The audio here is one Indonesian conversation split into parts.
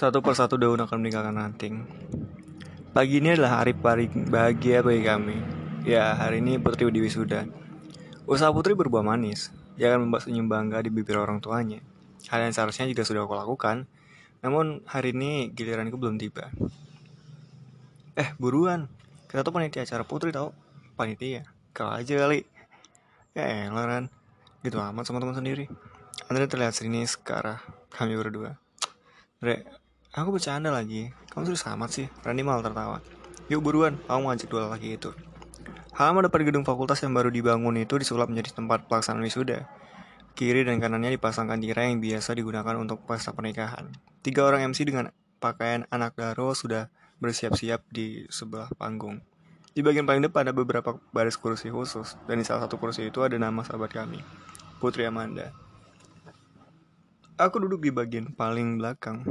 Satu persatu daun akan meninggalkan ranting. Pagi ini adalah hari paling bahagia bagi kami. Ya, hari ini Putri di wisuda. Usaha Putri berbuah manis. Dia akan membuat senyum bangga di bibir orang tuanya. Hal yang seharusnya juga sudah aku lakukan. Namun hari ini giliranku belum tiba. Eh, buruan. Kita tuh panitia acara Putri tau. Panitia. Kau aja kali. Ya elah Gitu amat sama teman sendiri. Andre terlihat sini sekarang kami berdua. Re, aku bercanda lagi. Kamu serius amat sih. Randy malah tertawa. Yuk buruan, aku ngajak dua laki itu. Halaman depan gedung fakultas yang baru dibangun itu disulap menjadi tempat pelaksanaan wisuda. Kiri dan kanannya dipasangkan tirai yang biasa digunakan untuk pesta pernikahan. Tiga orang MC dengan pakaian anak daro sudah bersiap-siap di sebelah panggung. Di bagian paling depan ada beberapa baris kursi khusus, dan di salah satu kursi itu ada nama sahabat kami, Putri Amanda. Aku duduk di bagian paling belakang,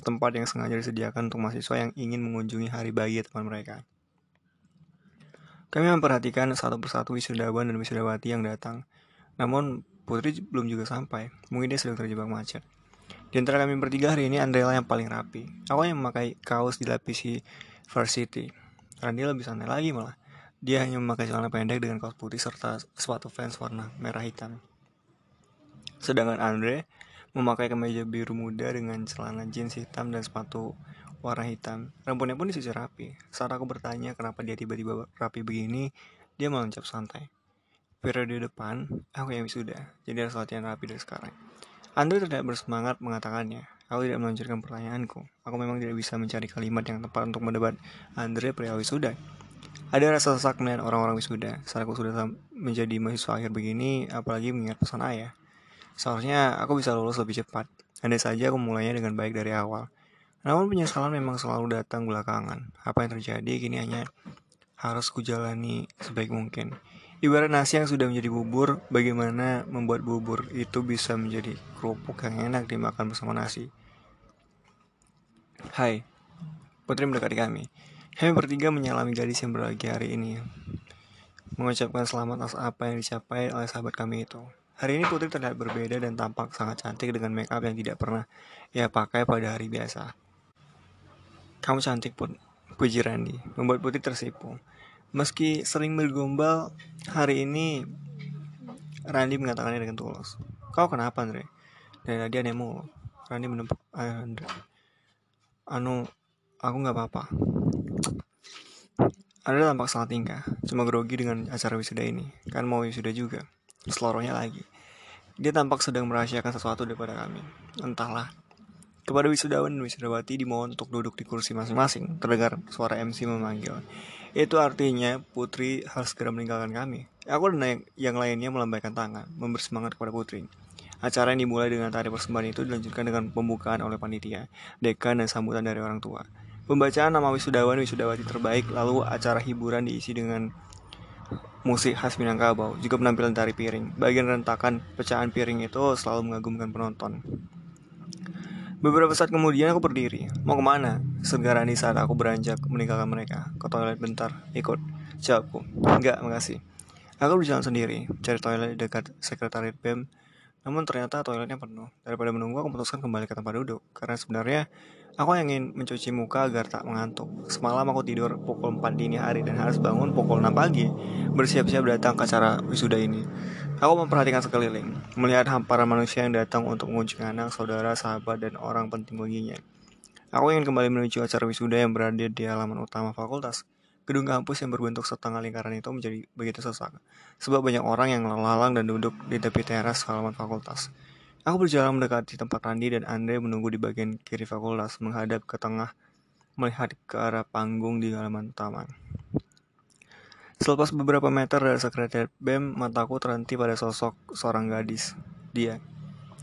tempat yang sengaja disediakan untuk mahasiswa yang ingin mengunjungi hari bayi teman mereka. Kami memperhatikan satu persatu wisudawan dan wisudawati yang datang. Namun, Putri belum juga sampai. Mungkin dia sedang terjebak macet. Di antara kami bertiga hari ini, Andrela yang paling rapi. Aku yang memakai kaos dilapisi varsity. Randy lebih santai lagi malah. Dia hanya memakai celana pendek dengan kaos putih serta sepatu fans warna merah hitam. Sedangkan Andre memakai kemeja biru muda dengan celana jeans hitam dan sepatu warna hitam. Rambutnya pun disisir rapi. Saat aku bertanya kenapa dia tiba-tiba rapi begini, dia meluncap santai. Periode depan, aku yang wisuda, jadi harus latihan rapi dari sekarang. Andre tidak bersemangat mengatakannya. Aku tidak melanjutkan pertanyaanku. Aku memang tidak bisa mencari kalimat yang tepat untuk mendebat Andre pria wisuda. Ada rasa sesak melihat orang-orang wisuda. Saat aku sudah menjadi mahasiswa akhir begini, apalagi mengingat pesan ayah. Seharusnya aku bisa lulus lebih cepat. Andai saja aku mulainya dengan baik dari awal. Namun penyesalan memang selalu datang belakangan. Apa yang terjadi kini hanya harus kujalani sebaik mungkin. Ibarat nasi yang sudah menjadi bubur, bagaimana membuat bubur itu bisa menjadi kerupuk yang enak dimakan bersama nasi. Hai, Putri mendekati kami. Kami bertiga menyalami gadis yang berlagi hari ini. Mengucapkan selamat atas apa yang dicapai oleh sahabat kami itu. Hari ini Putri terlihat berbeda dan tampak sangat cantik dengan make up yang tidak pernah ia pakai pada hari biasa. Kamu cantik pun, puji Randy, membuat Putri tersipu. Meski sering bergombal, hari ini Randy mengatakannya dengan tulus. Kau kenapa, Andre? Dari tadi anehmu. Randy menempuk Andre. Anu, aku nggak apa-apa. Andre tampak sangat tingkah, cuma grogi dengan acara wisuda ini. Kan mau wisuda juga selorohnya lagi. Dia tampak sedang merahasiakan sesuatu daripada kami. Entahlah. Kepada wisudawan dan wisudawati dimohon untuk duduk di kursi masing-masing. Terdengar suara MC memanggil. Itu artinya Putri harus segera meninggalkan kami. Aku dan yang lainnya melambaikan tangan, memberi semangat kepada Putri. Acara yang dimulai dengan tari persembahan itu dilanjutkan dengan pembukaan oleh panitia, dekan, dan sambutan dari orang tua. Pembacaan nama wisudawan wisudawati terbaik, lalu acara hiburan diisi dengan musik khas Minangkabau, juga penampilan tari piring. Bagian rentakan pecahan piring itu selalu mengagumkan penonton. Beberapa saat kemudian aku berdiri. Mau ke mana? Segera nih saat aku beranjak meninggalkan mereka. Ke toilet bentar. Ikut. Jawabku. Enggak, makasih. Aku berjalan sendiri, cari toilet di dekat sekretariat BEM. Namun ternyata toiletnya penuh. Daripada menunggu, aku memutuskan kembali ke tempat duduk. Karena sebenarnya Aku ingin mencuci muka agar tak mengantuk. Semalam aku tidur pukul 4 dini hari dan harus bangun pukul 6 pagi, bersiap-siap datang ke acara wisuda ini. Aku memperhatikan sekeliling, melihat hamparan manusia yang datang untuk mengunjungi anak, saudara, sahabat, dan orang penting baginya. Aku ingin kembali menuju acara wisuda yang berada di halaman utama fakultas. Gedung kampus yang berbentuk setengah lingkaran itu menjadi begitu sesak, sebab banyak orang yang lalang dan duduk di tepi teras halaman fakultas. Aku berjalan mendekati tempat Randi dan Andre menunggu di bagian kiri fakultas, menghadap ke tengah, melihat ke arah panggung di halaman utama. Selepas beberapa meter dari sekretariat BEM, mataku terhenti pada sosok seorang gadis. Dia.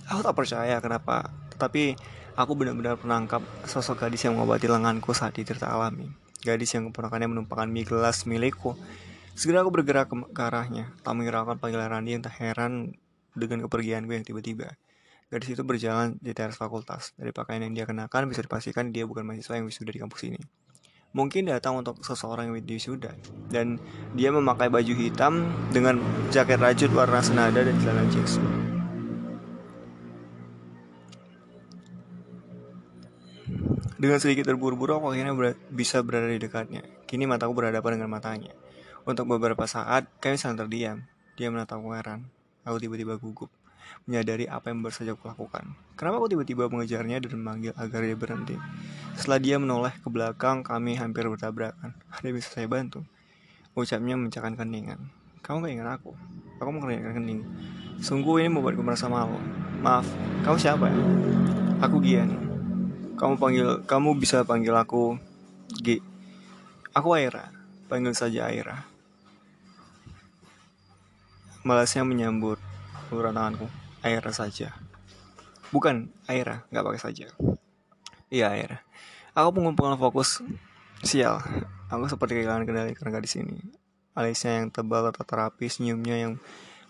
Aku tak percaya kenapa, tetapi aku benar-benar menangkap sosok gadis yang mengobati lenganku saat ditirta alami. Gadis yang keponakannya menumpahkan mie gelas milikku. Segera aku bergerak ke, ke arahnya, tak menghiraukan panggilan Randi yang tak heran dengan kepergianku yang tiba-tiba. Gadis itu berjalan di teras fakultas. Dari pakaian yang dia kenakan bisa dipastikan dia bukan mahasiswa yang wisuda di kampus ini. Mungkin datang untuk seseorang yang wisuda dan dia memakai baju hitam dengan jaket rajut warna senada dan celana jeans. Dengan sedikit terburu-buru aku akhirnya ber bisa berada di dekatnya. Kini mataku berhadapan dengan matanya. Untuk beberapa saat, kami saling terdiam. Dia menatapku heran. Aku tiba-tiba gugup, menyadari apa yang baru saja aku lakukan. Kenapa aku tiba-tiba mengejarnya dan memanggil agar dia berhenti? Setelah dia menoleh ke belakang, kami hampir bertabrakan. Ada bisa saya bantu? Ucapnya mencahkan keningan. Kamu gak ingat aku? Aku mau keringkan kening. Sungguh ini membuatku merasa malu. Maaf, kamu siapa ya? Aku Gian. Kamu panggil, kamu bisa panggil aku G. Aku Aira. Panggil saja Aira. Malasnya menyambut uluran tanganku. Aira saja. Bukan Aira, nggak pakai saja. Iya Aira. Aku mengumpulkan fokus. Sial, aku seperti kehilangan kendali karena di sini. Alisnya yang tebal atau terapi, senyumnya yang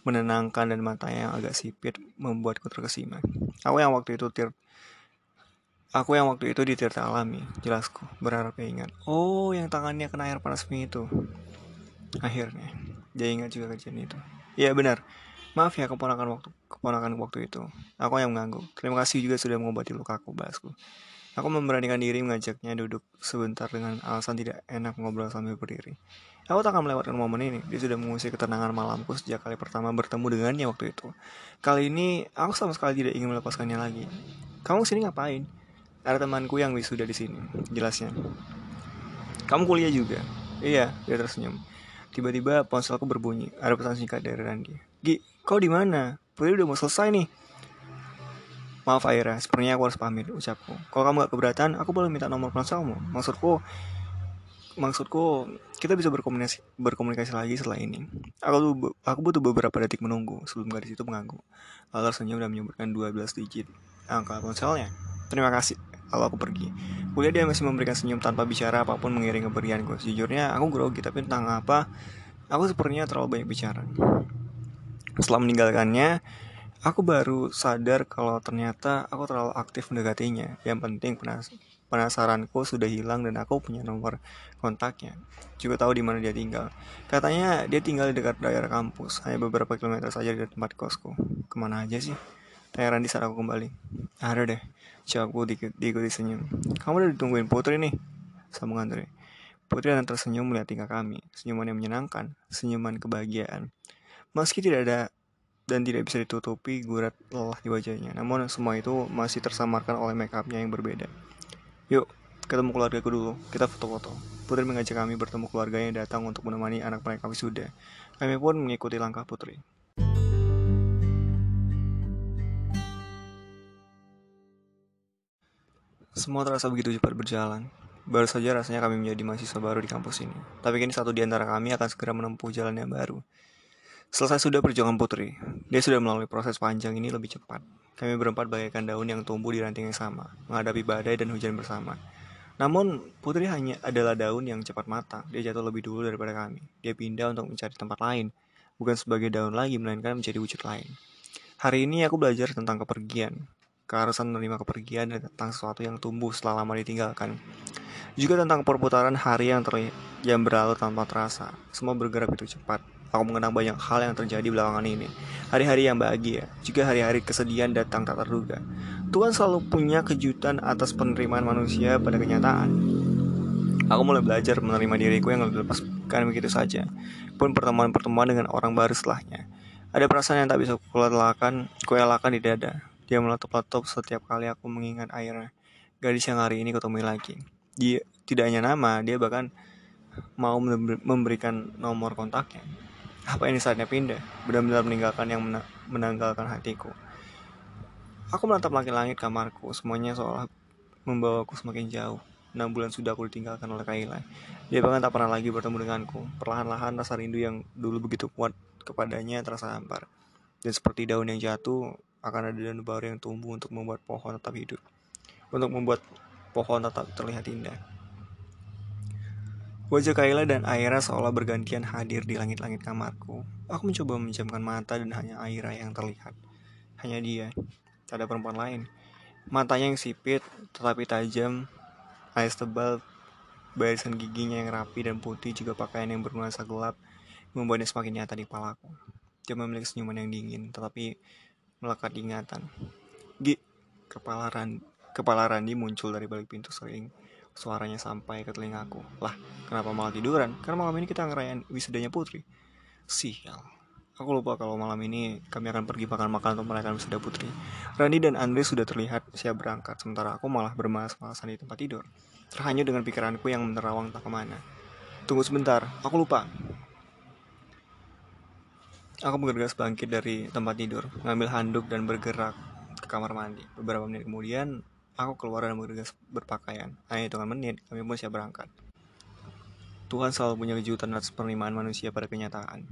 menenangkan dan matanya yang agak sipit membuatku terkesima. Aku yang waktu itu tir Aku yang waktu itu di Alami, jelasku, berharap ingat. Oh, yang tangannya kena air panas itu. Akhirnya, dia ingat juga kejadian itu. Iya benar. Maaf ya keponakan waktu keponakan waktu itu. Aku yang mengganggu. Terima kasih juga sudah mengobati lukaku, bahasku. Aku memberanikan diri mengajaknya duduk sebentar dengan alasan tidak enak ngobrol sambil berdiri. Aku tak akan melewatkan momen ini. Dia sudah mengusir ketenangan malamku sejak kali pertama bertemu dengannya waktu itu. Kali ini, aku sama sekali tidak ingin melepaskannya lagi. Kamu sini ngapain? Ada temanku yang wisuda di sini, jelasnya. Kamu kuliah juga? Iya, dia tersenyum. Tiba-tiba ponselku berbunyi. Ada pesan singkat dari Randy. Gi, kau di mana? Putri udah mau selesai nih. Maaf Aira, sepertinya aku harus pamit, ucapku. Kalau kamu gak keberatan, aku boleh minta nomor ponselmu. Maksudku, maksudku kita bisa berkomunikasi berkomunikasi lagi setelah ini. Aku aku butuh beberapa detik menunggu sebelum gadis itu mengganggu. Lalu senyum dan menyebutkan 12 digit angka ponselnya. Terima kasih kalau aku pergi. Kuliah dia masih memberikan senyum tanpa bicara apa pun mengiring keberianku. Sejujurnya aku grogi tapi tentang apa, aku sepertinya terlalu banyak bicara. Setelah meninggalkannya, aku baru sadar kalau ternyata aku terlalu aktif mendekatinya. Yang penting penas penasaranku sudah hilang dan aku punya nomor kontaknya. Juga tahu di mana dia tinggal. Katanya dia tinggal di dekat daerah kampus, hanya beberapa kilometer saja dari tempat kosku. Ke mana aja sih? Tanya Randi saat aku kembali. Ada deh, jawabku di diikuti senyum. Kamu udah ditungguin Putri nih, sambung Andre. Putri dan tersenyum melihat tingkah kami, senyuman yang menyenangkan, senyuman kebahagiaan. Meski tidak ada dan tidak bisa ditutupi gurat lelah di wajahnya, namun semua itu masih tersamarkan oleh make upnya yang berbeda. Yuk, ketemu keluargaku dulu, kita foto-foto. Putri mengajak kami bertemu keluarganya yang datang untuk menemani anak mereka wisuda. Kami pun mengikuti langkah Putri. Semua terasa begitu cepat berjalan. Baru saja rasanya kami menjadi mahasiswa baru di kampus ini. Tapi kini satu di antara kami akan segera menempuh jalan yang baru. Selesai sudah perjuangan Putri. Dia sudah melalui proses panjang ini lebih cepat. Kami berempat bagaikan daun yang tumbuh di ranting yang sama, menghadapi badai dan hujan bersama. Namun, Putri hanya adalah daun yang cepat matang. Dia jatuh lebih dulu daripada kami. Dia pindah untuk mencari tempat lain. Bukan sebagai daun lagi, melainkan menjadi wujud lain. Hari ini aku belajar tentang kepergian keharusan menerima kepergian dan tentang sesuatu yang tumbuh setelah lama ditinggalkan. Juga tentang perputaran hari yang, yang berlalu tanpa terasa. Semua bergerak begitu cepat. Aku mengenang banyak hal yang terjadi belakangan ini. Hari-hari yang bahagia, juga hari-hari kesedihan datang tak terduga. Tuhan selalu punya kejutan atas penerimaan manusia pada kenyataan. Aku mulai belajar menerima diriku yang dilepaskan begitu saja. Pun pertemuan-pertemuan dengan orang baru setelahnya. Ada perasaan yang tak bisa kuelakkan, kuelakkan di dada. Dia meletup-letup setiap kali aku mengingat airnya. Gadis yang hari ini kutemui lagi. Dia tidak hanya nama, dia bahkan mau memberikan nomor kontaknya. Apa ini saatnya pindah? Benar-benar meninggalkan yang menanggalkan hatiku. Aku menatap langit-langit kamarku, semuanya seolah membawaku semakin jauh. Enam bulan sudah aku ditinggalkan oleh Kaila. Dia bahkan tak pernah lagi bertemu denganku. Perlahan-lahan rasa rindu yang dulu begitu kuat kepadanya terasa hambar. Dan seperti daun yang jatuh, akan ada daun baru yang tumbuh untuk membuat pohon tetap hidup, untuk membuat pohon tetap terlihat indah. Wajah Kayla dan Aira seolah bergantian hadir di langit-langit kamarku. Aku mencoba menjamkan mata dan hanya Aira yang terlihat. Hanya dia, tak ada perempuan lain. Matanya yang sipit tetapi tajam, alis tebal, barisan giginya yang rapi dan putih juga pakaian yang bernuansa gelap membuatnya semakin nyata di kepalaku. Dia memiliki senyuman yang dingin, tetapi melekat ingatan. Gi, kepala Ran, Kepala Randi muncul dari balik pintu sering suaranya sampai ke telingaku. Lah, kenapa malah tiduran? Karena malam ini kita ngerayain wisudanya Putri. Sial. Aku lupa kalau malam ini kami akan pergi makan-makan untuk merayakan wisuda Putri. Randi dan Andre sudah terlihat siap berangkat, sementara aku malah bermalas-malasan di tempat tidur. Terhanyut dengan pikiranku yang menerawang tak ke mana. Tunggu sebentar, aku lupa. Aku bergegas bangkit dari tempat tidur, mengambil handuk dan bergerak ke kamar mandi. Beberapa menit kemudian, aku keluar dan bergegas berpakaian. Hanya hitungan menit, kami pun siap berangkat. Tuhan selalu punya kejutan atas penerimaan manusia pada kenyataan.